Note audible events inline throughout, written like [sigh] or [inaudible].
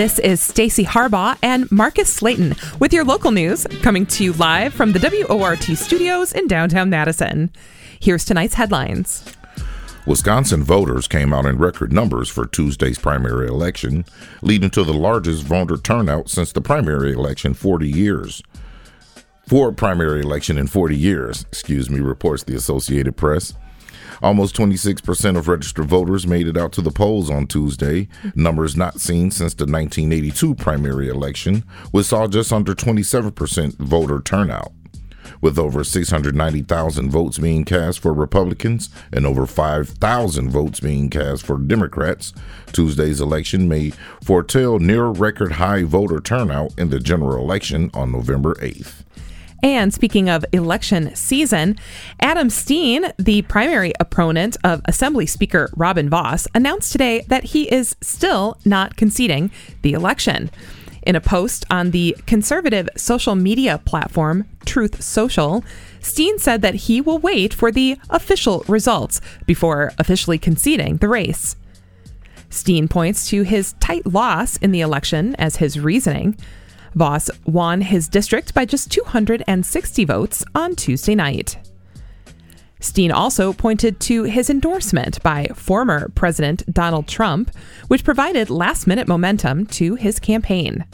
This is Stacy Harbaugh and Marcus Slayton with your local news coming to you live from the WORT studios in downtown Madison. Here's tonight's headlines. Wisconsin voters came out in record numbers for Tuesday's primary election, leading to the largest voter turnout since the primary election 40 years. For primary election in 40 years, excuse me, reports the Associated Press. Almost 26% of registered voters made it out to the polls on Tuesday, numbers not seen since the 1982 primary election, which saw just under 27% voter turnout. With over 690,000 votes being cast for Republicans and over 5,000 votes being cast for Democrats, Tuesday's election may foretell near record high voter turnout in the general election on November 8th. And speaking of election season, Adam Steen, the primary opponent of Assembly Speaker Robin Vos, announced today that he is still not conceding the election. In a post on the conservative social media platform Truth Social, Steen said that he will wait for the official results before officially conceding the race. Steen points to his tight loss in the election as his reasoning. Vos won his district by just 260 votes on Tuesday night. Steen also pointed to his endorsement by former President Donald Trump, which provided last minute momentum to his campaign.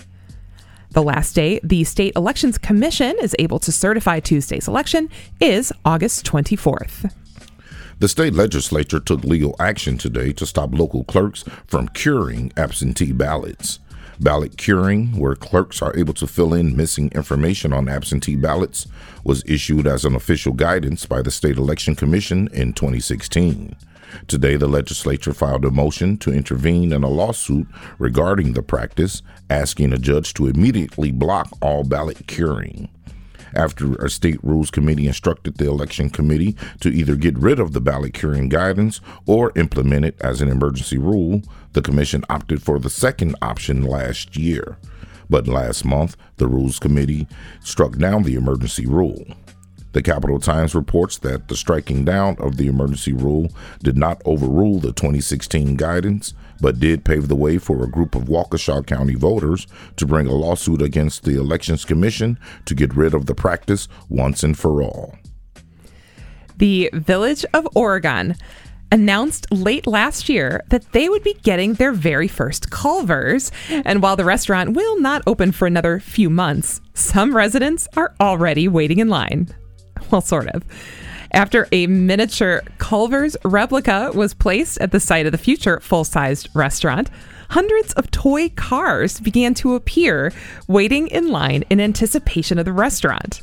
The last day the State Elections Commission is able to certify Tuesday's election is August 24th. The state legislature took legal action today to stop local clerks from curing absentee ballots. Ballot curing, where clerks are able to fill in missing information on absentee ballots, was issued as an official guidance by the State Election Commission in 2016. Today, the legislature filed a motion to intervene in a lawsuit regarding the practice, asking a judge to immediately block all ballot curing after a state rules committee instructed the election committee to either get rid of the ballot curing guidance or implement it as an emergency rule. The commission opted for the second option last year. But last month, the Rules Committee struck down the emergency rule. The Capital Times reports that the striking down of the emergency rule did not overrule the 2016 guidance, but did pave the way for a group of Waukesha County voters to bring a lawsuit against the Elections Commission to get rid of the practice once and for all. The Village of Oregon announced late last year that they would be getting their very first Culver's. And while the restaurant will not open for another few months, some residents are already waiting in line. [laughs] Well, sort of. After a miniature Culver's replica was placed at the site of the future full sized restaurant, hundreds of toy cars began to appear, waiting in line in anticipation of the restaurant.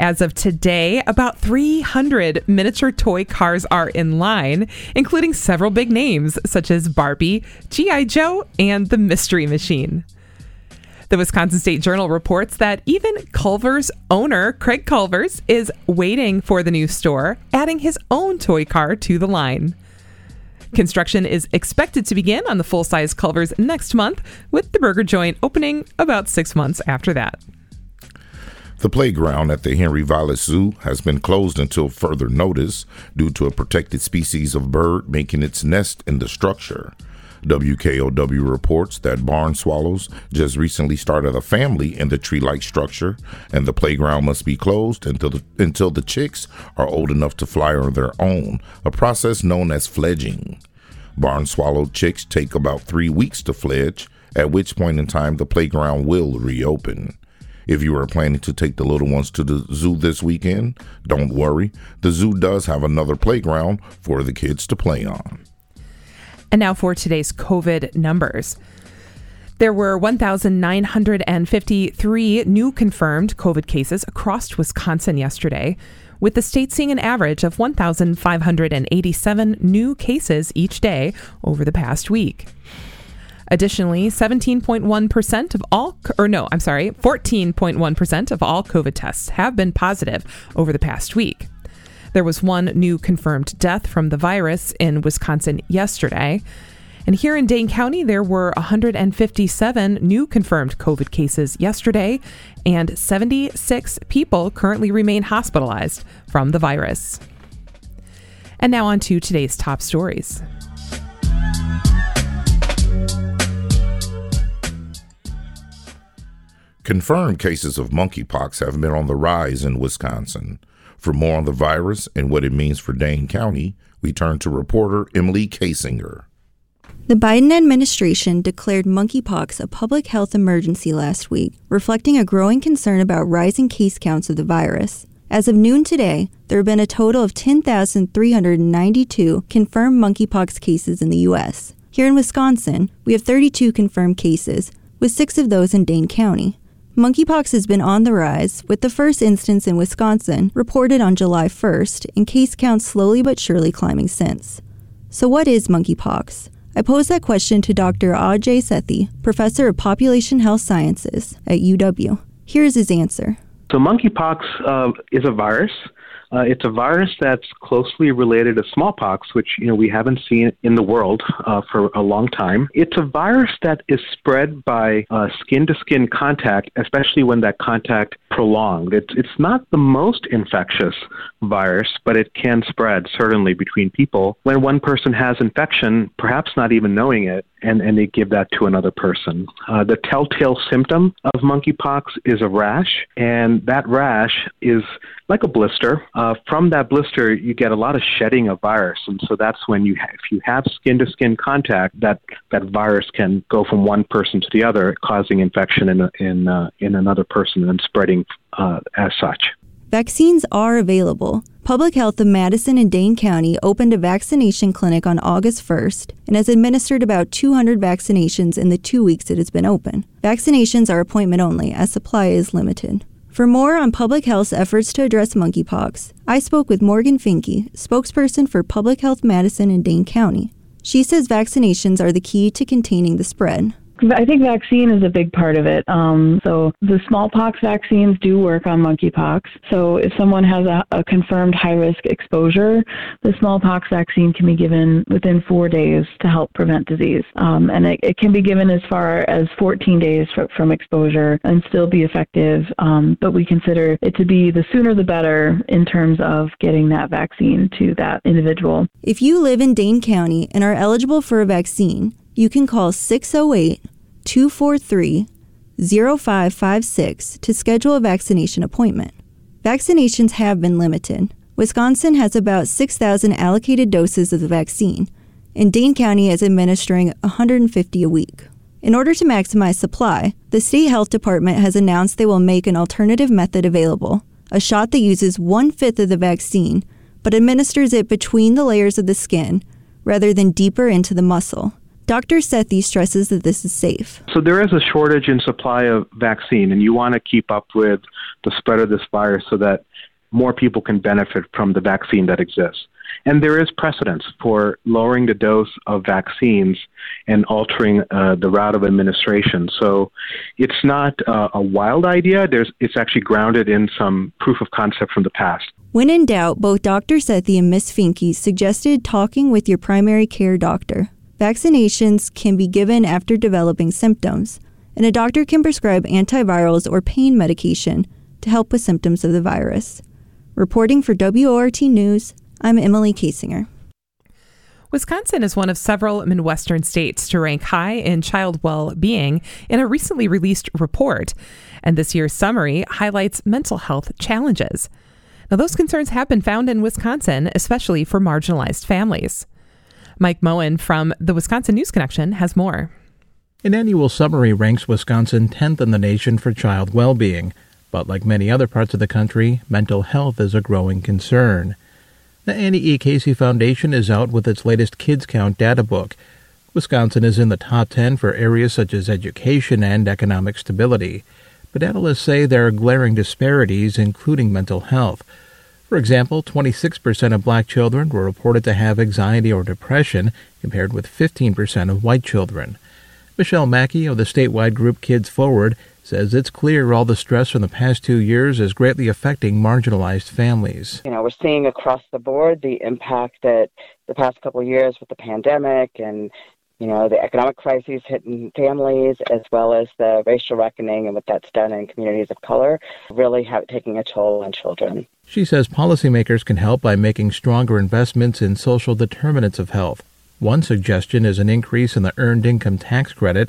As of today, about 300 miniature toy cars are in line, including several big names such as Barbie, G.I. Joe, and the Mystery Machine. The Wisconsin State Journal reports that even Culver's owner, Craig Culver's, is waiting for the new store, adding his own toy car to the line. Construction is expected to begin on the full size Culver's next month, with the burger joint opening about six months after that. The playground at the Henry Vilas Zoo has been closed until further notice due to a protected species of bird making its nest in the structure. WKOW reports that barn swallows just recently started a family in the tree like structure, and the playground must be closed until the, until the chicks are old enough to fly on their own, a process known as fledging. Barn swallow chicks take about three weeks to fledge, at which point in time the playground will reopen. If you are planning to take the little ones to the zoo this weekend, don't worry. The zoo does have another playground for the kids to play on. And now for today's COVID numbers. There were 1,953 new confirmed COVID cases across Wisconsin yesterday, with the state seeing an average of 1,587 new cases each day over the past week. Additionally, 17.1% of all, or no, I'm sorry, 14.1% of all COVID tests have been positive over the past week. There was one new confirmed death from the virus in Wisconsin yesterday. And here in Dane County, there were 157 new confirmed COVID cases yesterday, and 76 people currently remain hospitalized from the virus. And now on to today's top stories. Confirmed cases of monkeypox have been on the rise in Wisconsin. For more on the virus and what it means for Dane County, we turn to reporter Emily Kasinger. The Biden administration declared monkeypox a public health emergency last week, reflecting a growing concern about rising case counts of the virus. As of noon today, there have been a total of 10,392 confirmed monkeypox cases in the U.S. Here in Wisconsin, we have 32 confirmed cases, with six of those in Dane County. Monkeypox has been on the rise, with the first instance in Wisconsin reported on July 1st, and case counts slowly but surely climbing since. So, what is monkeypox? I posed that question to Dr. Ajay Sethi, professor of population health sciences at UW. Here's his answer. So, monkeypox uh, is a virus uh, it's a virus that's closely related to smallpox, which you know we haven't seen in the world uh, for a long time. It's a virus that is spread by skin to skin contact, especially when that contact prolonged. It's it's not the most infectious virus, but it can spread certainly between people when one person has infection, perhaps not even knowing it, and, and they give that to another person. Uh, the telltale symptom of monkeypox is a rash, and that rash is like a blister. Uh, from that blister, you get a lot of shedding of virus, and so that's when you, ha- if you have skin-to-skin contact, that that virus can go from one person to the other, causing infection in a, in uh, in another person and spreading uh, as such. Vaccines are available. Public Health of Madison and Dane County opened a vaccination clinic on August 1st and has administered about 200 vaccinations in the two weeks it has been open. Vaccinations are appointment only, as supply is limited. For more on public health's efforts to address monkeypox, I spoke with Morgan Finke, spokesperson for Public Health Madison and Dane County. She says vaccinations are the key to containing the spread. I think vaccine is a big part of it. Um, so the smallpox vaccines do work on monkeypox. So if someone has a, a confirmed high risk exposure, the smallpox vaccine can be given within four days to help prevent disease. Um, and it, it, can be given as far as 14 days from exposure and still be effective. Um, but we consider it to be the sooner the better in terms of getting that vaccine to that individual. If you live in Dane County and are eligible for a vaccine, you can call 608 243 0556 to schedule a vaccination appointment. Vaccinations have been limited. Wisconsin has about 6,000 allocated doses of the vaccine, and Dane County is administering 150 a week. In order to maximize supply, the state health department has announced they will make an alternative method available a shot that uses one fifth of the vaccine, but administers it between the layers of the skin rather than deeper into the muscle. Dr. Sethi stresses that this is safe. So there is a shortage in supply of vaccine, and you want to keep up with the spread of this virus so that more people can benefit from the vaccine that exists. And there is precedence for lowering the dose of vaccines and altering uh, the route of administration. So it's not uh, a wild idea. There's, it's actually grounded in some proof of concept from the past. When in doubt, both Dr. Sethi and Ms. Finke suggested talking with your primary care doctor. Vaccinations can be given after developing symptoms, and a doctor can prescribe antivirals or pain medication to help with symptoms of the virus. Reporting for WORT News, I'm Emily Kasinger. Wisconsin is one of several Midwestern states to rank high in child well being in a recently released report. And this year's summary highlights mental health challenges. Now, those concerns have been found in Wisconsin, especially for marginalized families. Mike Moen from the Wisconsin News Connection has more. An annual summary ranks Wisconsin 10th in the nation for child well being, but like many other parts of the country, mental health is a growing concern. The Annie E. Casey Foundation is out with its latest Kids Count data book. Wisconsin is in the top 10 for areas such as education and economic stability, but analysts say there are glaring disparities, including mental health. For example, 26% of black children were reported to have anxiety or depression, compared with 15% of white children. Michelle Mackey of the statewide group Kids Forward says it's clear all the stress from the past two years is greatly affecting marginalized families. You know, we're seeing across the board the impact that the past couple of years with the pandemic and you know, the economic crises hitting families as well as the racial reckoning and what that's done in communities of color really have taking a toll on children. She says policymakers can help by making stronger investments in social determinants of health. One suggestion is an increase in the earned income tax credit.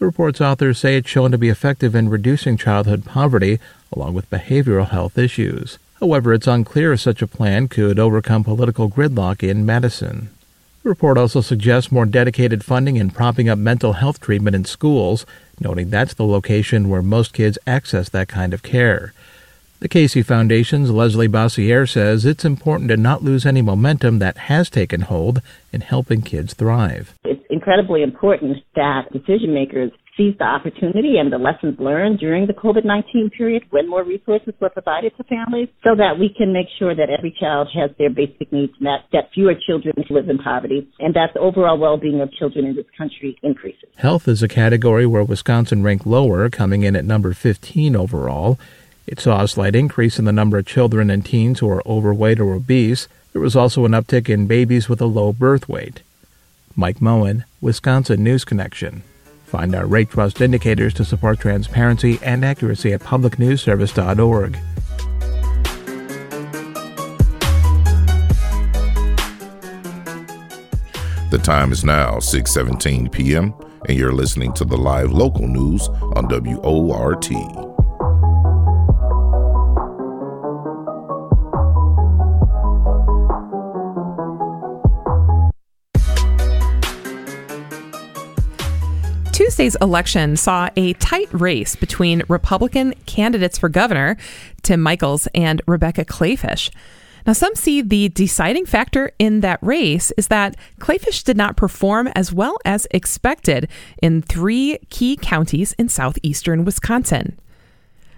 The report's authors say it's shown to be effective in reducing childhood poverty, along with behavioral health issues. However, it's unclear if such a plan could overcome political gridlock in Madison. The report also suggests more dedicated funding in propping up mental health treatment in schools, noting that's the location where most kids access that kind of care. The Casey Foundation's Leslie Boissiere says it's important to not lose any momentum that has taken hold in helping kids thrive. It's incredibly important that decision makers seize the opportunity and the lessons learned during the COVID 19 period when more resources were provided to families so that we can make sure that every child has their basic needs met, that fewer children live in poverty, and that the overall well being of children in this country increases. Health is a category where Wisconsin ranked lower, coming in at number 15 overall. It saw a slight increase in the number of children and teens who are overweight or obese. There was also an uptick in babies with a low birth weight. Mike Moen, Wisconsin News Connection. Find our rate trust indicators to support transparency and accuracy at publicnewsservice.org. The time is now 6:17 p.m. and you're listening to the live local news on WORT. Tuesday's election saw a tight race between Republican candidates for governor, Tim Michels, and Rebecca Kleefisch. Now, some see the deciding factor in that race is that Clayfish did not perform as well as expected in three key counties in southeastern Wisconsin.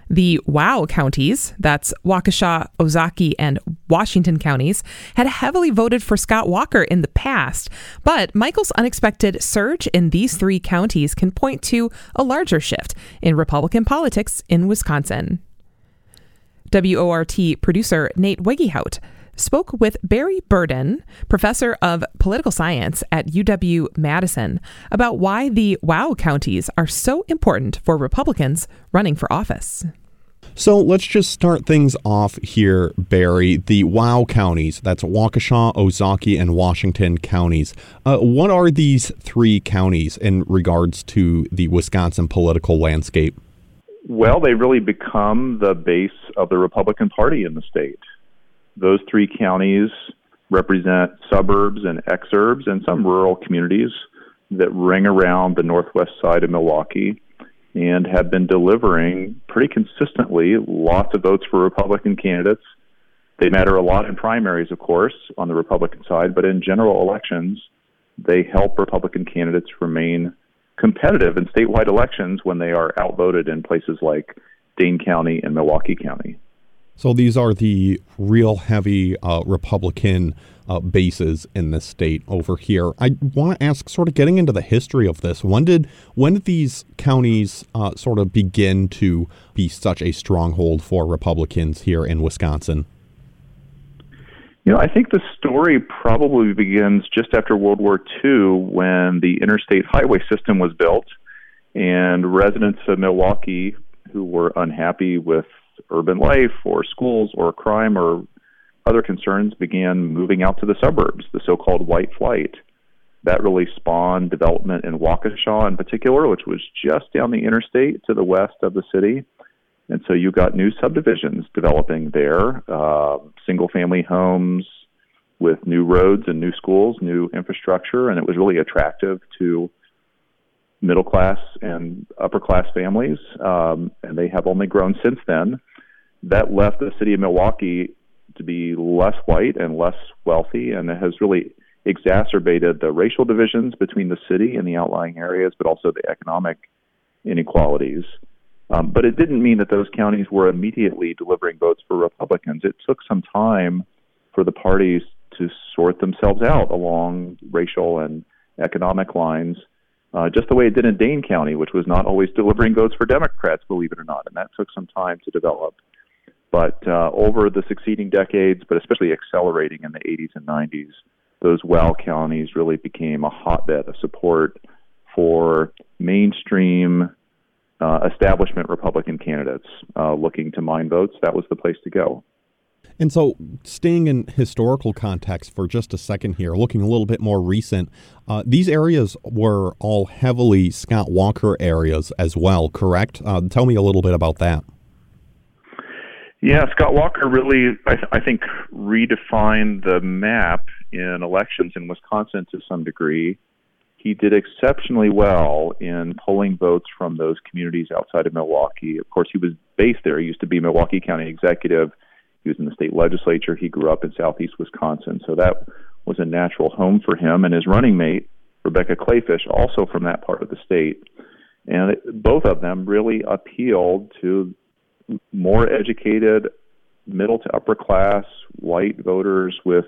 The WOW counties, that's Waukesha, Ozaukee, and Washington counties, had heavily voted for Scott Walker in the past, but Michels' unexpected surge in these three counties can point to a larger shift in Republican politics in Wisconsin. WORT producer Nate Wegehout spoke with Barry Burden, professor of political science at UW Madison, about why the WOW counties are so important for Republicans running for office. So let's just start things off here, Barry. The WOW counties, that's Waukesha, Ozaukee, and Washington counties. Uh, what are these three counties in regards to the Wisconsin political landscape? Well, they really become the base of the Republican Party in the state. Those three counties represent suburbs and exurbs and some rural communities that ring around the northwest side of Milwaukee and have been delivering pretty consistently lots of votes for Republican candidates. They matter a lot in primaries, of course, on the Republican side, but in general elections, they help Republican candidates remain competitive in statewide elections when they are outvoted in places like Dane County and Milwaukee County. So these are the real heavy uh, Republican uh, bases in this state over here. I want to ask, sort of getting into the history of this. When did when did these counties uh, sort of begin to be such a stronghold for Republicans here in Wisconsin? You know, I think the story probably begins just after World War II when the interstate highway system was built, and residents of Milwaukee who were unhappy with urban life or schools or crime or other concerns began moving out to the suburbs, the so called white flight. That really spawned development in Waukesha in particular, which was just down the interstate to the west of the city. And so you got new subdivisions developing there, uh, single family homes with new roads and new schools, new infrastructure, and it was really attractive to middle class and upper class families. Um, and they have only grown since then. That left the city of Milwaukee to be less white and less wealthy, and it has really exacerbated the racial divisions between the city and the outlying areas, but also the economic inequalities. Um, but it didn't mean that those counties were immediately delivering votes for Republicans. It took some time for the parties to sort themselves out along racial and economic lines, uh, just the way it did in Dane County, which was not always delivering votes for Democrats, believe it or not. And that took some time to develop. But uh, over the succeeding decades, but especially accelerating in the 80s and 90s, those WOW counties really became a hotbed of support for mainstream uh, establishment Republican candidates uh, looking to mine votes. That was the place to go. And so, staying in historical context for just a second here, looking a little bit more recent, uh, these areas were all heavily Scott Walker areas as well, correct? Uh, tell me a little bit about that. Yeah, Scott Walker really, I, th- I think, redefined the map in elections in Wisconsin to some degree. He did exceptionally well in pulling votes from those communities outside of Milwaukee. Of course, he was based there. He used to be Milwaukee County executive. He was in the state legislature. He grew up in southeast Wisconsin. So that was a natural home for him. And his running mate, Rebecca Kleefisch, also from that part of the state. And it, both of them really appealed to more educated, middle to upper class white voters with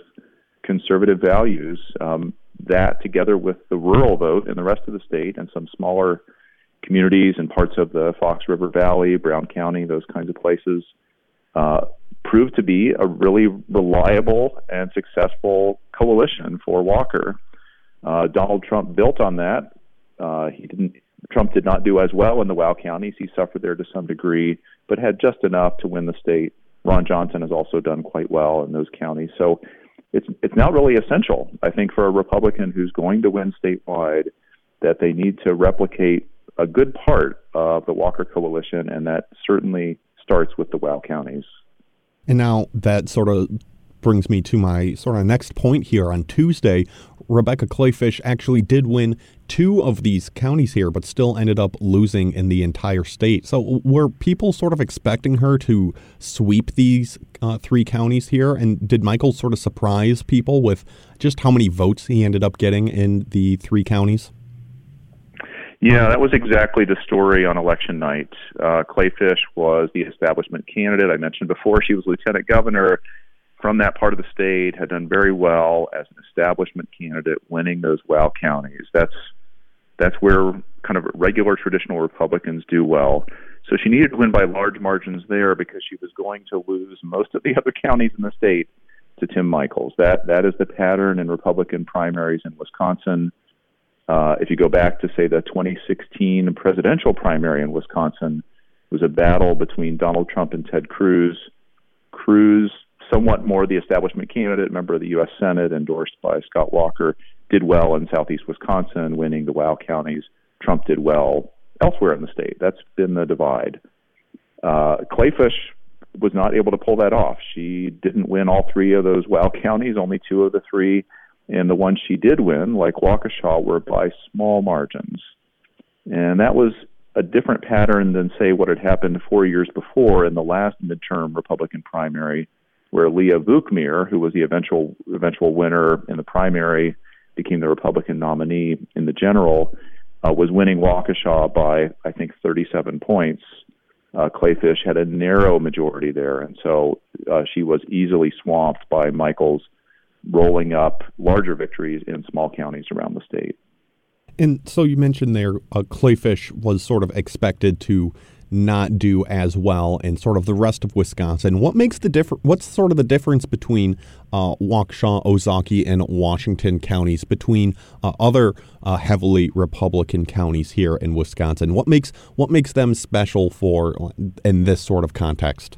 conservative values. Um, that, together with the rural vote in the rest of the state and some smaller communities and parts of the Fox River Valley, Brown County, those kinds of places, uh, proved to be a really reliable and successful coalition for Walker. Uh, Donald Trump built on that. Uh, he didn't. Trump did not do as well in the WOW counties. He suffered there to some degree, but had just enough to win the state. Ron Johnson has also done quite well in those counties. So it's it's now really essential, I think, for a Republican who's going to win statewide that they need to replicate a good part of the Walker coalition, and that certainly starts with the WOW counties. And now that sort of brings me to my sort of next point here. On Tuesday, Rebecca Kleefisch actually did win two of these counties here, but still ended up losing in the entire state. So, were people sort of expecting her to sweep these uh, three counties here? And did Michael sort of surprise people with just how many votes he ended up getting in the three counties? Yeah, that was exactly the story on election night. Uh, Kleefisch was the establishment candidate. I mentioned before she was lieutenant governor from that part of the state, had done very well as an establishment candidate, winning those WOW counties. That's that's where kind of regular traditional Republicans do well. So she needed to win by large margins there because she was going to lose most of the other counties in the state to Tim Michels. That that is the pattern in Republican primaries in Wisconsin. Uh, if you go back to say the 2016 presidential primary in Wisconsin, it was a battle between Donald Trump and Ted Cruz. Cruz somewhat more the establishment candidate, member of the U.S. Senate, endorsed by Scott Walker, did well in southeast Wisconsin, winning the WOW counties. Trump did well elsewhere in the state. That's been the divide. Uh, Kleefisch was not able to pull that off. She didn't win all three of those WOW counties, only two of the three. And the ones she did win, like Waukesha, were by small margins. And that was a different pattern than, say, what had happened four years before in the last midterm Republican primary where Leah Vukmir, who was the eventual eventual winner in the primary, became the Republican nominee in the general, uh, was winning Waukesha by I think 37 points. Uh, Kleefisch had a narrow majority there, and so uh, she was easily swamped by Michels rolling up larger victories in small counties around the state. And so you mentioned there, uh, Kleefisch was sort of expected to not do as well in sort of the rest of Wisconsin. What makes the difference? What's sort of the difference between uh, Waukesha, Ozaukee, and Washington counties between uh, other uh, heavily Republican counties here in Wisconsin? What makes what makes them special for in this sort of context?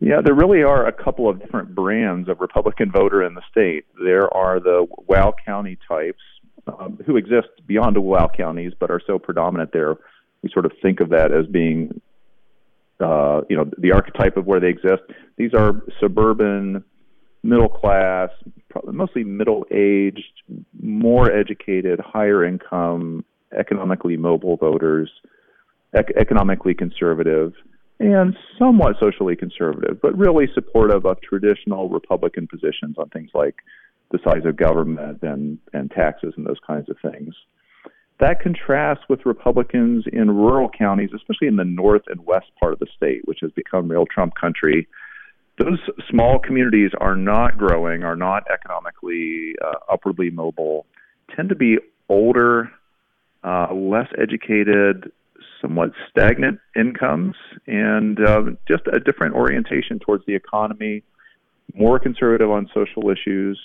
Yeah, there really are a couple of different brands of Republican voter in the state. There are the WOW County types um, who exist beyond the WOW counties but are so predominant there we sort of think of that as being, uh, you know, the archetype of where they exist. These are suburban, middle class, mostly middle aged, more educated, higher income, economically mobile voters, ec- economically conservative, and somewhat socially conservative, but really supportive of traditional Republican positions on things like the size of government and, and taxes and those kinds of things. That contrasts with Republicans in rural counties, especially in the north and west part of the state, which has become real Trump country. Those small communities are not growing, are not economically uh, upwardly mobile, tend to be older, uh, less educated, somewhat stagnant incomes, and uh, just a different orientation towards the economy, more conservative on social issues,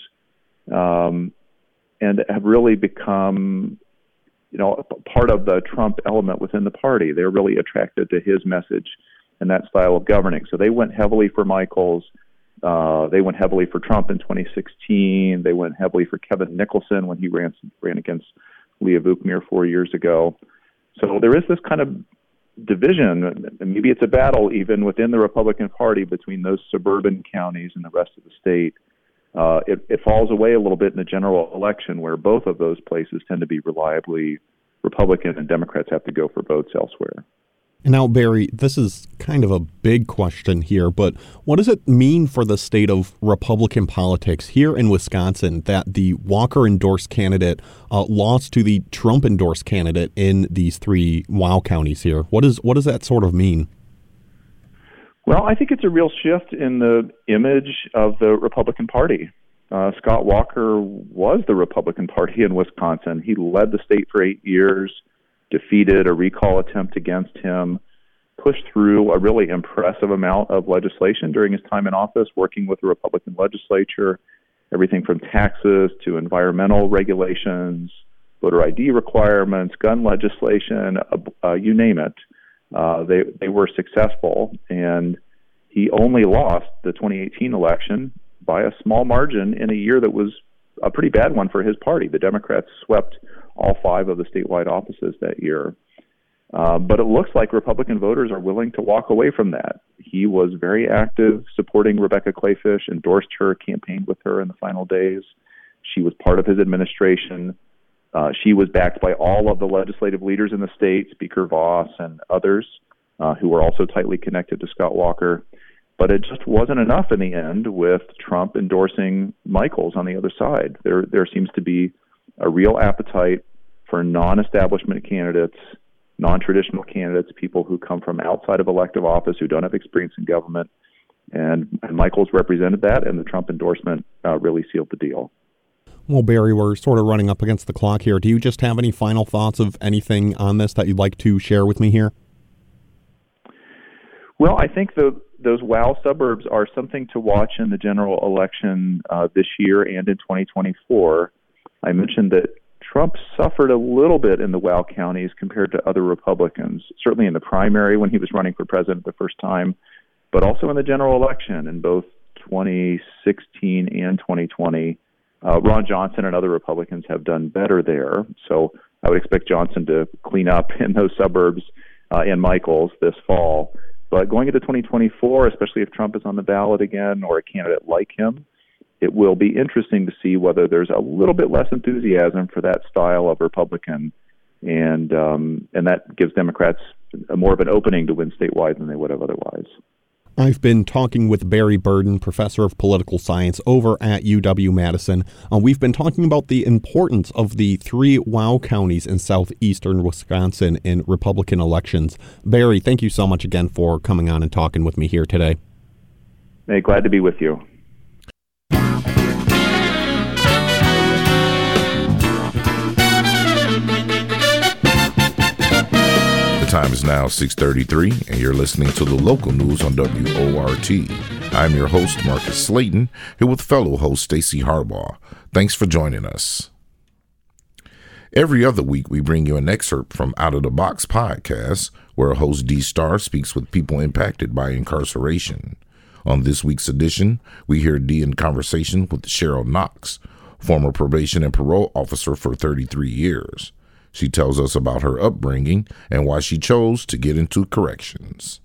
um, and have really become you know, part of the Trump element within the party. They're really attracted to his message and that style of governing. So they went heavily for Michels. Uh, they went heavily for Trump in 2016. They went heavily for Kevin Nicholson when he ran ran against Leah Vukmir four years ago. So there is this kind of division. Maybe it's a battle even within the Republican Party between those suburban counties and the rest of the state. Uh, it, it falls away a little bit in the general election, where both of those places tend to be reliably Republican, and Democrats have to go for votes elsewhere. Now, Barry, this is kind of a big question here, but what does it mean for the state of Republican politics here in Wisconsin that the Walker endorsed candidate uh, lost to the Trump endorsed candidate in these three WOW counties here? What, is, what does that sort of mean? Well, I think it's a real shift in the image of the Republican Party. Uh, Scott Walker was the Republican Party in Wisconsin. He led the state for eight years defeated a recall attempt against him, pushed through a really impressive amount of legislation during his time in office, working with the Republican legislature, everything from taxes to environmental regulations, voter ID requirements, gun legislation, uh, uh, you name it. Uh, they they were successful, and he only lost the 2018 election by a small margin in a year that was a pretty bad one for his party. The Democrats swept all five of the statewide offices that year. Uh, but it looks like Republican voters are willing to walk away from that. He was very active supporting Rebecca Kleefisch, endorsed her, campaigned with her in the final days. She was part of his administration. Uh, she was backed by all of the legislative leaders in the state, Speaker Vos and others, uh, who were also tightly connected to Scott Walker. But it just wasn't enough in the end with Trump endorsing Michels on the other side. There, there seems to be a real appetite for non-establishment candidates, non-traditional candidates, people who come from outside of elective office who don't have experience in government. And, and Michels represented that, and the Trump endorsement uh, really sealed the deal. Well, Barry, we're sort of running up against the clock here. Do you just have any final thoughts of anything on this that you'd like to share with me here? Well, I think the, those WOW suburbs are something to watch in the general election uh, this year and in 2024. I mentioned that Trump suffered a little bit in the WOW counties compared to other Republicans, certainly in the primary when he was running for president the first time, but also in the general election in both 2016 and 2020. Uh, Ron Johnson and other Republicans have done better there. So I would expect Johnson to clean up [laughs] in those suburbs uh, and Michels this fall. But going into 2024, especially if Trump is on the ballot again or a candidate like him, it will be interesting to see whether there's a little bit less enthusiasm for that style of Republican, and um, and that gives Democrats more of an opening to win statewide than they would have otherwise. I've been talking with Barry Burden, professor of political science over at UW Madison. Uh, we've been talking about the importance of the three WOW counties in southeastern Wisconsin in Republican elections. Barry, thank you so much again for coming on and talking with me here today. Hey, glad to be with you. Time is now 6:33 and you're listening to the local news on WORT. I'm your host Marcus Slayton here with fellow host Stacy Harbaugh. Thanks for joining us. Every other week we bring you an excerpt from Out of the Box podcast where host D Star speaks with people impacted by incarceration. On this week's edition, we hear D in conversation with Cheryl Knox, former probation and parole officer for 33 years. She tells us about her upbringing and why she chose to get into corrections.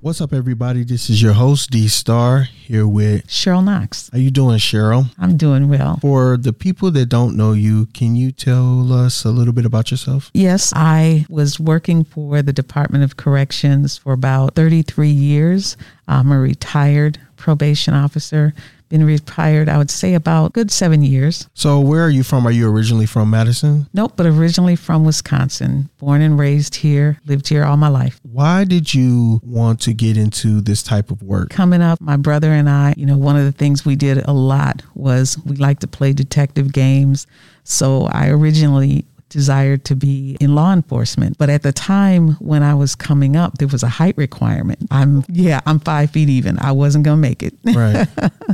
What's up, everybody? This is your host, D Star, here with Cheryl Knox. How you doing, Cheryl? I'm doing well. For the people that don't know you, can you tell us a little bit about yourself? Yes, I was working for the Department of Corrections for about 33 years. I'm a retired probation officer been retired, I would say about good seven years. So, where are you from? Are you originally from Madison? Nope, but originally from Wisconsin. Born and raised here, lived here all my life. Why did you want to get into this type of work? Coming up, my brother and I, you know, one of the things we did a lot was we like to play detective games. So I originally desired to be in law enforcement. But at the time when I was coming up, there was a height requirement. I'm, yeah, I'm five feet even. I wasn't going to make it. [laughs] Right.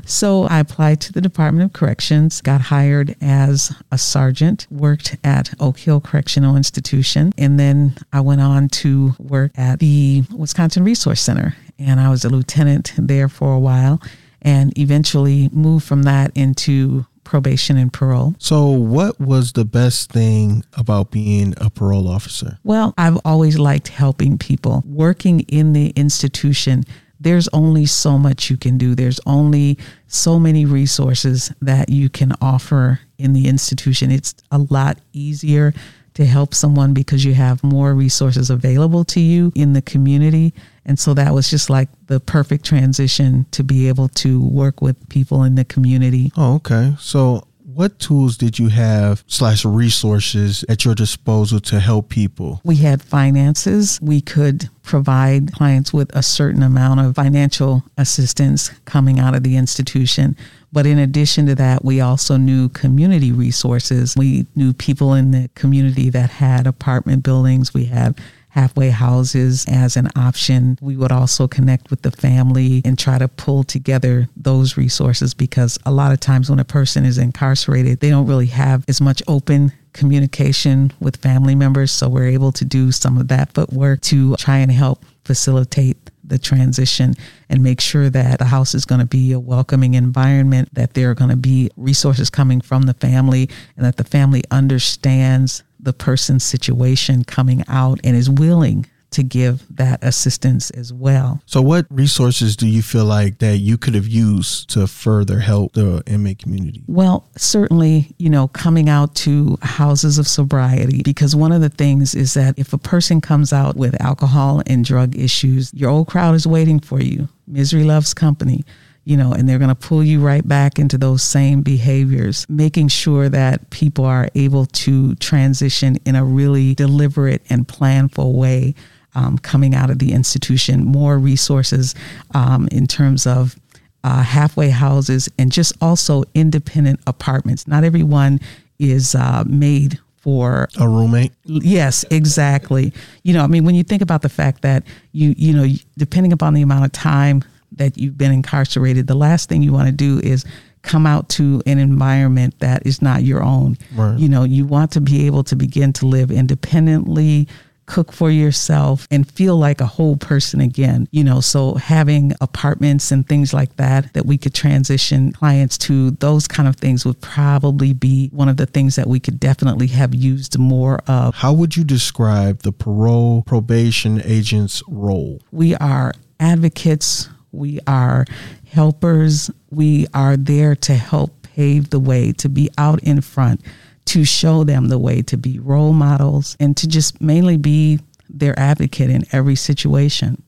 so I applied to the Department of Corrections, got hired as a sergeant, worked at Oak Hill Correctional Institution, and then I went on to work at the Wisconsin Resource Center. And I was a lieutenant there for a while. and eventually moved from that into probation and parole. So, what was the best thing about being a parole officer? Well, I've always liked helping people. Working in the institution, there's only so much you can do. There's only so many resources that you can offer in the institution. It's a lot easier to help someone because you have more resources available to you in the community. And so that was just like the perfect transition to be able to work with people in the community. Oh, okay. So what tools did you have slash resources at your disposal to help people? We had finances. We could provide clients with a certain amount of financial assistance coming out of the institution. But in addition to that, we also knew community resources. We knew people in the community that had apartment buildings. We had halfway houses as an option. We would also connect with the family and try to pull together those resources because a lot of times when a person is incarcerated, they don't really have as much open communication with family members. So we're able to do some of that footwork to try and help facilitate the transition and make sure that the house is going to be a welcoming environment, that there are going to be resources coming from the family, and that the family understands the person's situation coming out and is willing to give that assistance as well. So, what resources do you feel like that you could have used to further help the inmate community? Well, certainly, you know, coming out to houses of sobriety, because one of the things is that if a person comes out with alcohol and drug issues, your old crowd is waiting for you. Misery loves company you know, and they're going to pull you right back into those same behaviors, making sure that people are able to transition in a really deliberate and planful way um, coming out of the institution, more resources um, in terms of uh, halfway houses and just also independent apartments. Not everyone is uh, made for a roommate. Yes, exactly. You know, I mean, when you think about the fact that you, you know, depending upon the amount of time that you've been incarcerated, the last thing you want to do is come out to an environment that is not your own. Right. You know, you want to be able to begin to live independently, cook for yourself and feel like a whole person again. You know, so having apartments and things like that that we could transition clients to, those kind of things would probably be one of the things that we could definitely have used more of. How would you describe the parole probation agent's role? We are advocates, we are helpers, we are there to help pave the way, to be out in front to show them the way to be role models and to just mainly be their advocate in every situation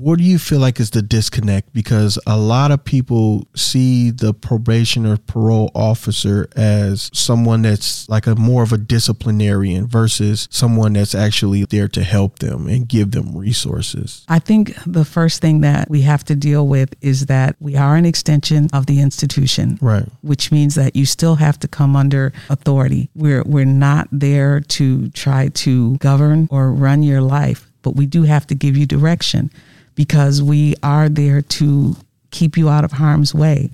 what do you feel like is the disconnect? Because a lot of people see the probation or parole officer as someone that's like a more of a disciplinarian versus someone that's actually there to help them and give them resources. I think the first thing that we have to deal with is that we are an extension of the institution. Right. Which means that you still have to come under authority. We're we're not there to try to govern or run your life, but we do have to give you direction because we are there to keep you out of harm's way.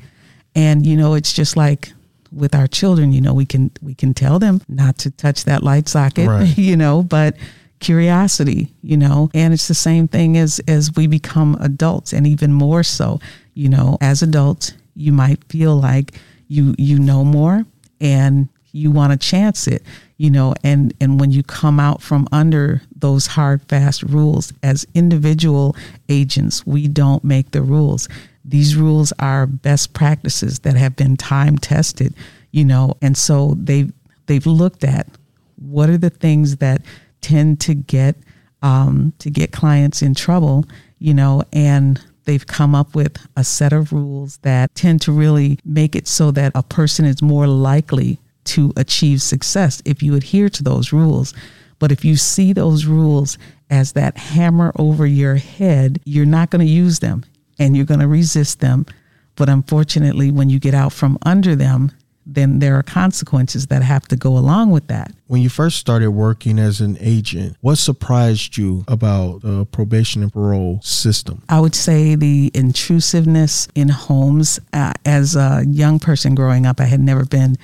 And you know, it's just like with our children, you know, we can we can tell them not to touch that light socket, right. [laughs] you know, but curiosity, you know, and it's the same thing as as we become adults and even more so, you know, as adults, you might feel like you you know more and you want to chance it you know and and when you come out from under those hard fast rules as individual agents we don't make the rules. These rules are best practices that have been time tested you know and so they they've looked at what are the things that tend to get um, to get clients in trouble you know and they've come up with a set of rules that tend to really make it so that a person is more likely to achieve success if you adhere to those rules. But if you see those rules as that hammer over your head, you're not going to use them and you're going to resist them. But unfortunately, when you get out from under them, then there are consequences that have to go along with that. When you first started working as an agent, what surprised you about the probation and parole system? I would say the intrusiveness in homes. Uh, as a young person growing up, I had never been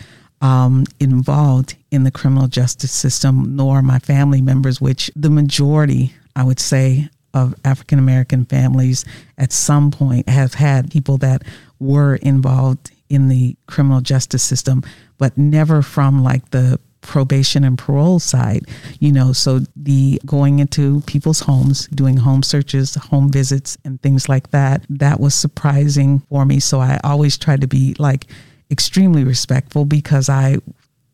um, involved in the criminal justice system, nor my family members, which the majority, I would say, of African American families at some point have had people that were involved in the criminal justice system, but never from like the probation and parole side, you know, so the going into people's homes, doing home searches, home visits, and things like that, that was surprising for me. So I always tried to be like extremely respectful because I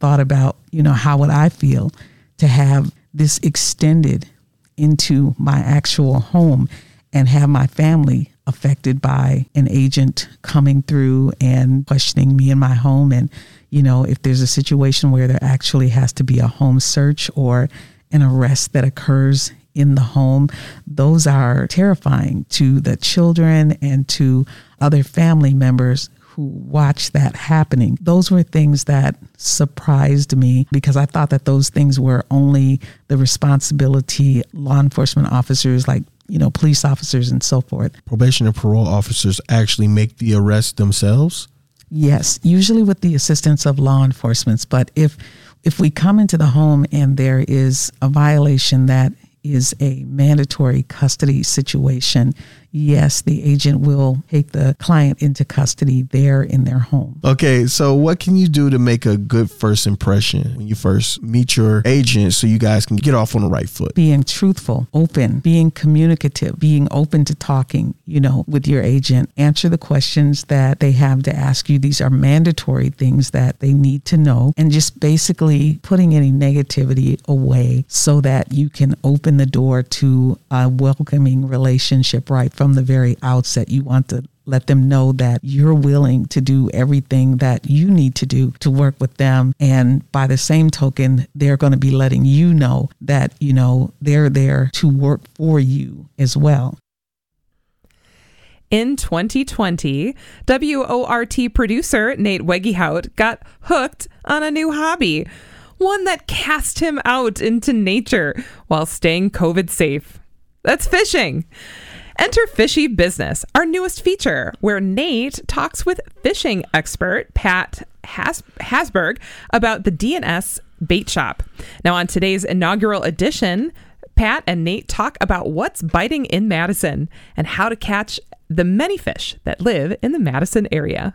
thought about, you know, how would I feel to have this extended into my actual home and have my family affected by an agent coming through and questioning me in my home. And, you know, if there's a situation where there actually has to be a home search or an arrest that occurs in the home, those are terrifying to the children and to other family members who watch that happening. Those were things that surprised me because I thought that those things were only the responsibility law enforcement officers like you know, police officers and so forth. Probation and parole officers actually make the arrest themselves? Yes, usually with the assistance of law enforcement. But if if we come into the home and there is a violation that is a mandatory custody situation, yes, the agent will take the client into custody there in their home. Okay, so what can you do to make a good first impression when you first meet your agent so you guys can get off on the right foot? Being truthful, open, being communicative, being open to talking, you know, with your agent. Answer the questions that they have to ask you. These are mandatory things that they need to know and just basically putting any negativity away so that you can open the door to a welcoming relationship right from the very outset. You want to let them know that you're willing to do everything that you need to do to work with them. And by the same token, they're going to be letting you know that, you know, they're there to work for you as well. In 2020, WORT producer Nate Wegehout got hooked on a new hobby, one that cast him out into nature while staying COVID safe. That's fishing. Enter Fishy Business, our newest feature, where Nate talks with fishing expert Pat Has- Hasberg about the D&S bait shop. Now, on today's inaugural edition, Pat and Nate talk about what's biting in Madison and how to catch the many fish that live in the Madison area.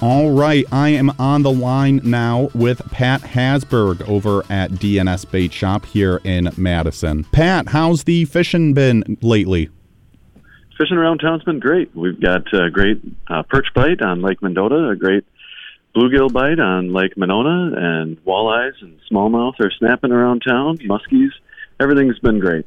All right, I am on the line now with Pat Hasberg over at D&S Bait Shop here in Madison. Pat, how's the fishing been lately? Fishing around town's been great. We've got a great uh, perch bite on Lake Mendota, a great bluegill bite on Lake Monona, and walleyes and smallmouth are snapping around town, muskies. Everything's been great.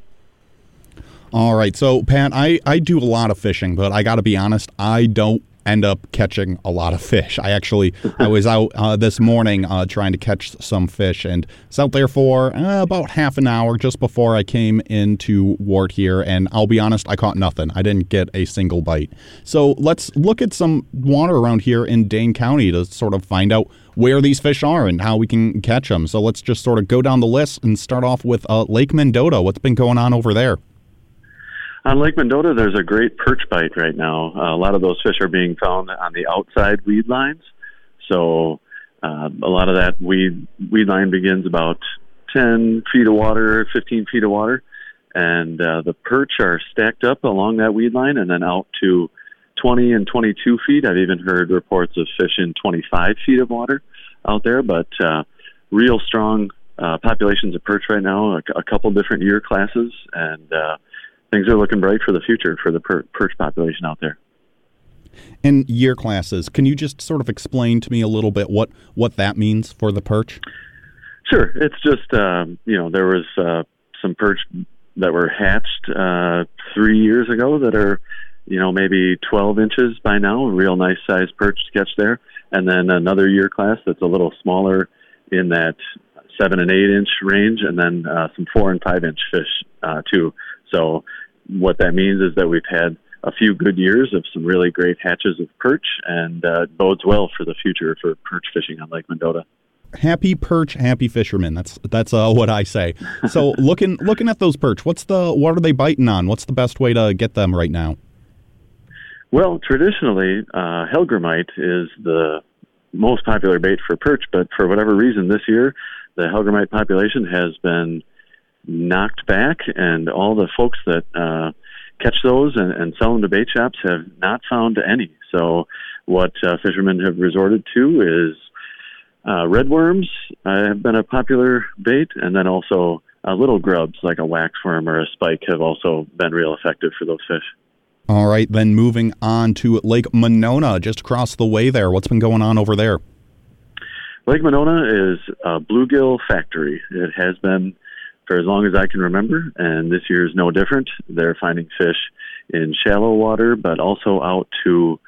All right, so Pat, I, I do a lot of fishing, but I got to be honest, I don't end up catching a lot of fish. I actually I was out uh, this morning uh, trying to catch some fish and was out there for uh, about half an hour just before I came into WORT here. And I'll be honest, I caught nothing. I didn't get a single bite. So let's look at some water around here in Dane County to sort of find out where these fish are and how we can catch them. So let's just sort of go down the list and start off with uh, Lake Mendota. What's been going on over there? On Lake Mendota, there's a great perch bite right now. Uh, a lot of those fish are being found on the outside weed lines. So uh, a lot of that weed weed line begins about 10 feet of water, 15 feet of water, and uh, the perch are stacked up along that weed line and then out to 20 and 22 feet. I've even heard reports of fish in 25 feet of water out there, but uh, real strong uh, populations of perch right now, a, a couple different year classes, and uh, things are looking bright for the future for the per- perch population out there. And year classes, can you just sort of explain to me a little bit what what that means for the perch? Sure, it's just um, you know there was uh, some perch that were hatched uh, three years ago that are you know maybe 12 inches by now, a real nice sized perch catch there, and then another year class that's a little smaller in that seven and eight inch range, and then uh, some four and five inch fish uh, too. So what that means is that we've had a few good years of some really great hatches of perch, and uh, bodes well for the future for perch fishing on Lake Mendota. Happy perch, happy fishermen. That's that's uh, what I say. So [laughs] looking looking at those perch, what's the what are they biting on? What's the best way to get them right now? Well, traditionally, uh, hellgrammite is the most popular bait for perch, but for whatever reason this year, the hellgrammite population has been knocked back, and all the folks that uh, catch those and, and sell them to bait shops have not found any. So, what uh, fishermen have resorted to is uh, red worms uh, have been a popular bait, and then also uh, little grubs like a waxworm or a spike have also been real effective for those fish. All right, then moving on to Lake Monona, just across the way there. What's been going on over there? Lake Monona is a bluegill factory. It has been for as long as I can remember, and this year is no different. They're finding fish in shallow water, but also out to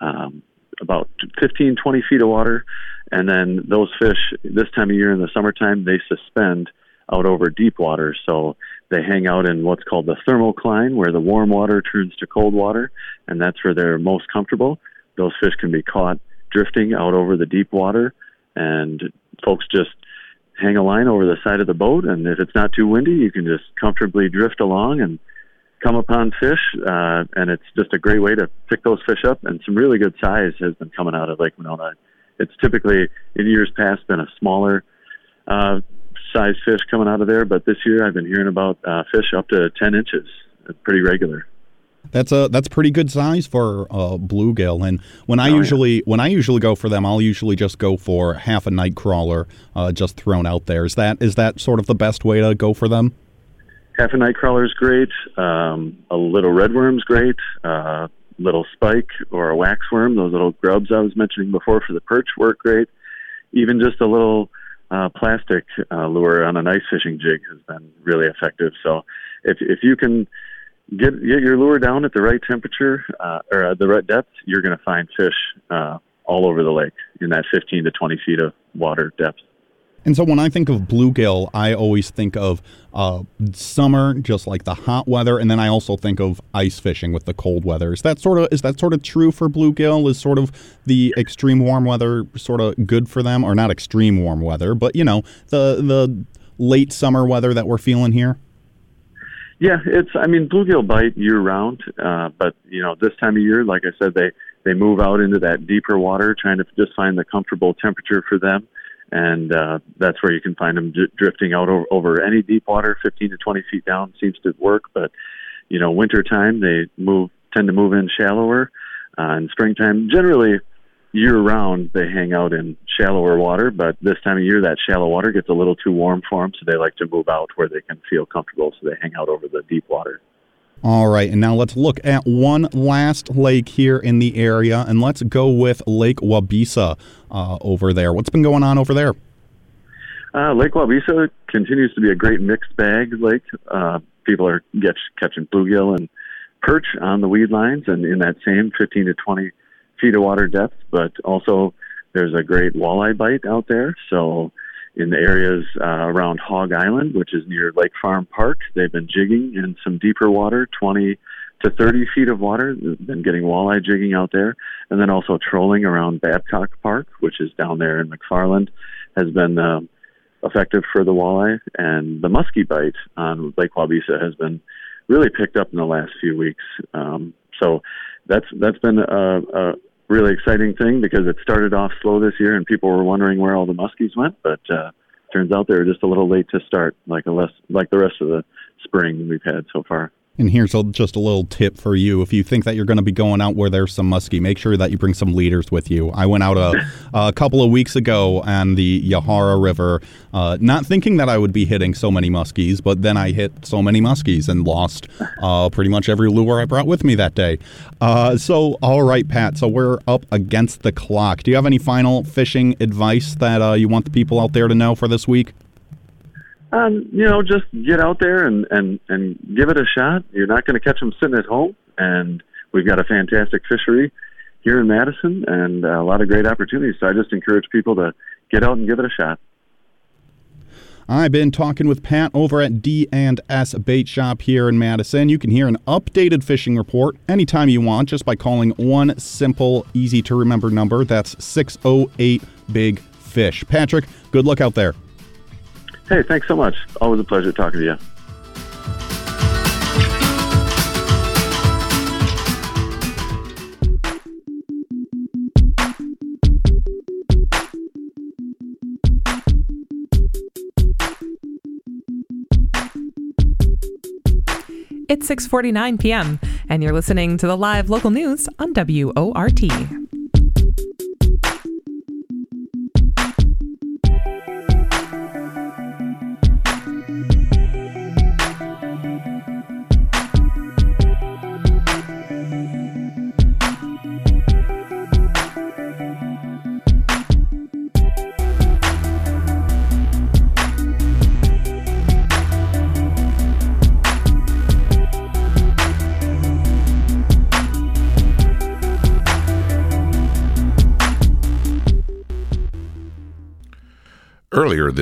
um, about 15, 20 feet of water. And then those fish, this time of year in the summertime, they suspend out over deep water. So they hang out in what's called the thermocline, where the warm water turns to cold water, and that's where they're most comfortable. Those fish can be caught drifting out over the deep water, and folks just hang a line over the side of the boat, and if it's not too windy, you can just comfortably drift along and come upon fish. Uh, and it's just a great way to pick those fish up, and some really good size has been coming out of Lake Monona. It's typically in years past been a smaller uh, size fish coming out of there, but this year I've been hearing about uh, fish up to 10 inches. Pretty regular. That's a that's pretty good size for uh, bluegill. And when I Oh, yeah. usually when I usually go for them, I'll usually just go for half a night crawler, uh, just thrown out there. Is that is that sort of the best way to go for them? Half a night crawler is great. Um, a little redworm's great. Uh, little spike or a waxworm, those little grubs I was mentioning before for the perch work great. Even just a little uh, plastic uh, lure on an ice fishing jig has been really effective. So if if you can get get your lure down at the right temperature uh, or the right depth, you're going to find fish uh, all over the lake in that 15 to 20 feet of water depth. And so when I think of bluegill, I always think of uh, summer, just like the hot weather, and then I also think of ice fishing with the cold weather. Is that sort of is that sort of true for bluegill? Is sort of the extreme warm weather sort of good for them, or not extreme warm weather, but you know the the late summer weather that we're feeling here? Yeah, it's. I mean, bluegill bite year round, uh, but you know, this time of year, like I said, they they move out into that deeper water, trying to just find the comfortable temperature for them, and uh, that's where you can find them d- drifting out over, over any deep water, 15 to 20 feet down seems to work. But you know, winter time they move tend to move in shallower, uh, and springtime generally year round they hang out in shallower water, but this time of year that shallow water gets a little too warm for them, so they like to move out where they can feel comfortable, so they hang out over the deep water. All right, and now let's look at one last lake here in the area, and let's go with Lake Waubesa uh, over there. What's been going on over there? Uh, lake Waubesa continues to be a great mixed bag lake. Uh, people are get, catching bluegill and perch on the weed lines and in that same 15 to 20 feet of water depth, but also there's a great walleye bite out there. So in the areas uh, around Hog Island, which is near Lake Farm Park, they've been jigging in some deeper water, 20 to 30 feet of water. They've been getting walleye jigging out there, and then also trolling around Babcock Park, which is down there in McFarland, has been um, effective for the walleye. And the muskie bite on Lake Waubesa has been really picked up in the last few weeks. Um, so that's that's been a, a really exciting thing because it started off slow this year, and people were wondering where all the muskies went, but uh, turns out they were just a little late to start, like a less like the rest of the spring we've had so far. And here's a, just a little tip for you. If you think that you're going to be going out where there's some muskie, make sure that you bring some leaders with you. I went out a, a couple of weeks ago on the Yahara River, uh, not thinking that I would be hitting so many muskies, but then I hit so many muskies and lost uh, pretty much every lure I brought with me that day. Uh, so, all right, Pat, so we're up against the clock. Do you have any final fishing advice that uh, you want the people out there to know for this week? Um, you know, just get out there and and and give it a shot. You're not going to catch them sitting at home, and we've got a fantastic fishery here in Madison and a lot of great opportunities. So I just encourage people to get out and give it a shot. I've been talking with Pat over at D&S Bait Shop here in Madison. You can hear an updated fishing report anytime you want just by calling one simple, easy to remember number. That's 608 Big Fish. Patrick, good luck out there. Hey, thanks so much. Always a pleasure talking to you. It's 6:49 p.m. and you're listening to the live local news on WORT.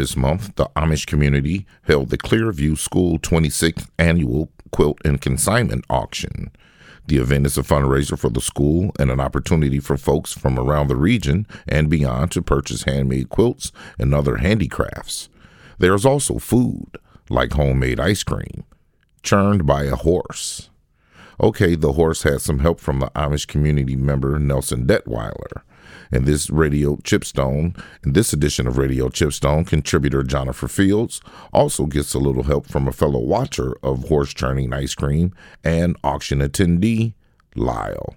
This month, the Amish community held the Clearview School 26th annual quilt and consignment auction. The event is a fundraiser for the school and an opportunity for folks from around the region and beyond to purchase handmade quilts and other handicrafts. There is also food, like homemade ice cream, churned by a horse. Okay, the horse had some help from the Amish community member Nelson Detweiler. In this Radio Chipstone, in this edition of Radio Chipstone, contributor Jennifer Fields also gets a little help from a fellow watcher of horse churning ice cream and auction attendee Lyle.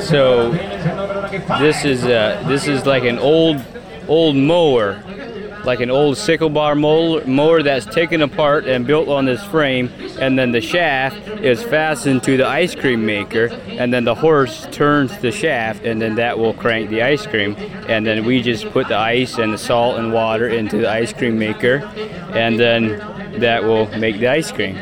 So this is uh, this is like an old old mower like an old sickle bar mower that's taken apart and built on this frame and then the shaft is fastened to the ice cream maker and then the horse turns the shaft and then that will crank the ice cream and then we just put the ice and the salt and water into the ice cream maker and then that will make the ice cream.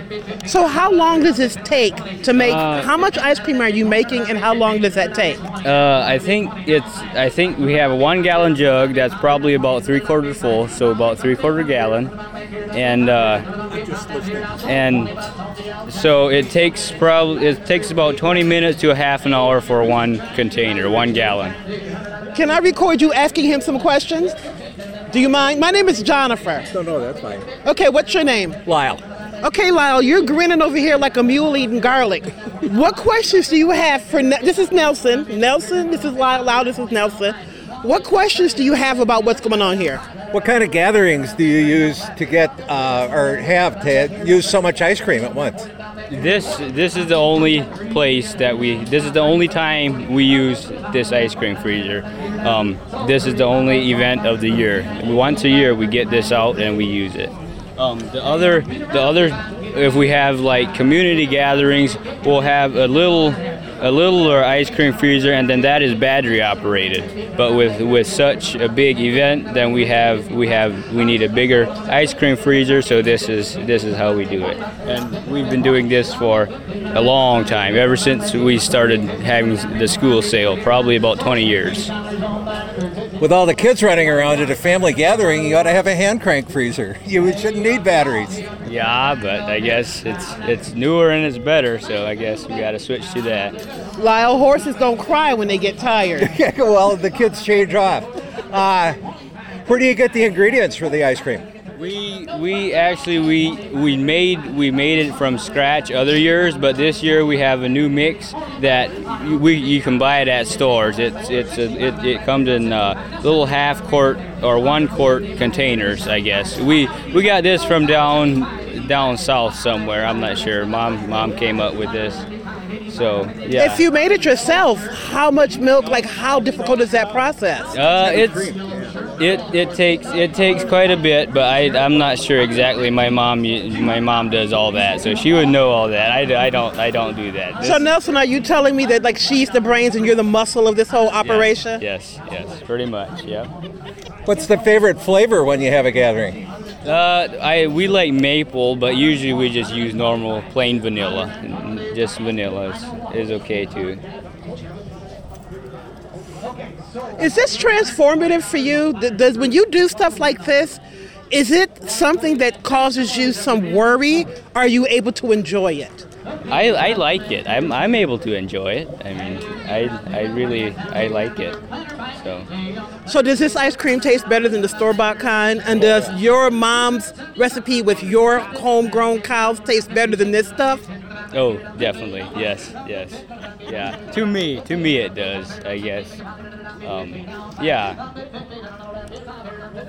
So how long does this take to make? Uh, how much ice cream are you making, and how long does that take? Uh, I think it's. I think we have a one gallon jug that's probably about three quarters full, so about three quarter gallon, and uh, and so it takes probably it takes about 20 minutes to a half an hour for one container, one gallon. Can I record you asking him some questions? Do you mind? My name is Jennifer. No, no, that's fine. Okay, what's your name? Lyle. Okay, Lyle, you're grinning over here like a mule eating garlic. [laughs] what questions do you have for? Ne- this is Nelson. Nelson. This is Lyle. Lyle. This is Nelson. What questions do you have about what's going on here? What kind of gatherings do you use to get uh, or have to use so much ice cream at once? This this is the only place that we. This is the only time we use this ice cream freezer. Um, this is the only event of the year. Once a year, we get this out and we use it. Um, the other the other, if we have like community gatherings, we'll have a little a littler uh, ice cream freezer, and then that is battery operated. But with with such a big event, then we have we have we need a bigger ice cream freezer. So this is this is how we do it, and we've been doing this for a long time, ever since we started having the school sale, probably about 20 years. With all the kids running around at a family gathering, you ought to have a hand crank freezer. [laughs] You shouldn't need batteries. Yeah, but I guess it's it's newer and it's better, so I guess we got to switch to that. Lyle, horses don't cry when they get tired. [laughs] well, the kids change off. Uh, where do you get the ingredients for the ice cream? We we actually we we made we made it from scratch other years, but this year we have a new mix that we you can buy it at stores. It's it's a, it, it comes in uh, little half quart or one quart containers, I guess. We we got this from down down south somewhere. I'm not sure. Mom mom came up with this. So yeah. If you made it yourself, how much milk? Like how difficult is that process? Uh, it's it, it takes it takes quite a bit, but I I'm not sure exactly. My mom my mom does all that, so she would know all that. I, I don't I don't do that. This, so Nelson, are you telling me that like she's the brains and you're the muscle of this whole operation? Yes, yes, yes pretty much. Yeah. What's the favorite flavor when you have a gathering? Uh, I we like maple, but usually we just use normal plain vanilla. Just vanilla is, is okay too. Is this transformative for you? Does when you do stuff like this, is it something that causes you some worry? Are you able to enjoy it? I, I like it. I'm, I'm able to enjoy it. I mean, I, I really I like it. So. So does this ice cream taste better than the store bought kind? And does your mom's recipe with your homegrown cows taste better than this stuff? Oh, definitely. Yes, yes. Yeah. To me, to me it does, I guess. Um, yeah.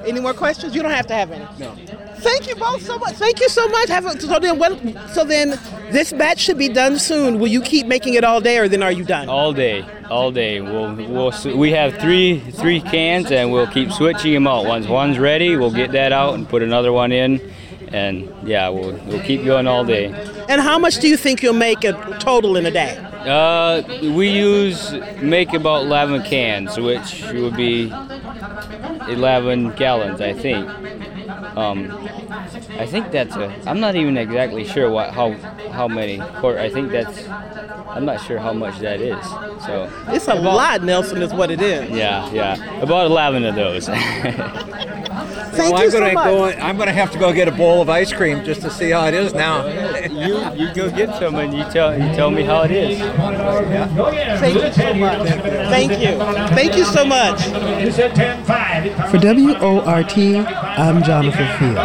Any more questions? You don't have to have any. No. Thank you both so much. Thank you so much. Have a, so then, what, so then, this batch should be done soon. Will you keep making it all day, or then are you done? All day, all day. We'll, we'll we have three three cans, and we'll keep switching them out. Once one's ready, we'll get that out and put another one in, and yeah, we'll we'll keep going all day. And how much do you think you'll make a total in a day? Uh, we use make about 11 cans, which would be 11 gallons, I think. Um, I think that's a. I'm not even exactly sure what how how many. I think that's. I'm not sure how much that is. So It's a lot, Nelson, is what it is. yeah, yeah, about 11 of those. [laughs] Thank well, you I'm so gonna much. go. I'm gonna have to go get a bowl of ice cream just to see how it is now. you you go get some and you tell you tell me how it is. Yeah. Thank you so much. Thank you. Thank you so much. For WORT, I'm Jonathan Field.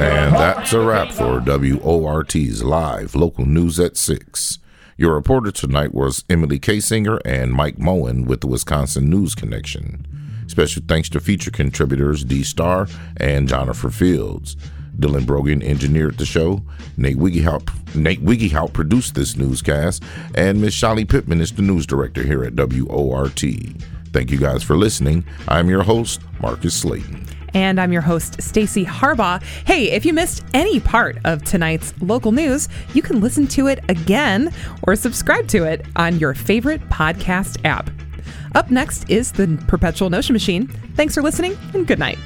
And that's a wrap for WORT's live local news at 6. Your reporter tonight was Emily Kasinger and Mike Moen with the Wisconsin News Connection. Special thanks to feature contributors D Star and Jonathan Fields. Dylan Brogan engineered the show. Nate Wegehout, Nate Wegehout produced this newscast, and Miss Sholly Pittman is the news director here at WORT. Thank you guys for listening. I'm your host, Marcus Slayton. And I'm your host, Stacy Harbaugh. Hey, if you missed any part of tonight's local news, you can listen to it again or subscribe to it on your favorite podcast app. Up next is the Perpetual Notion Machine. Thanks for listening and good night.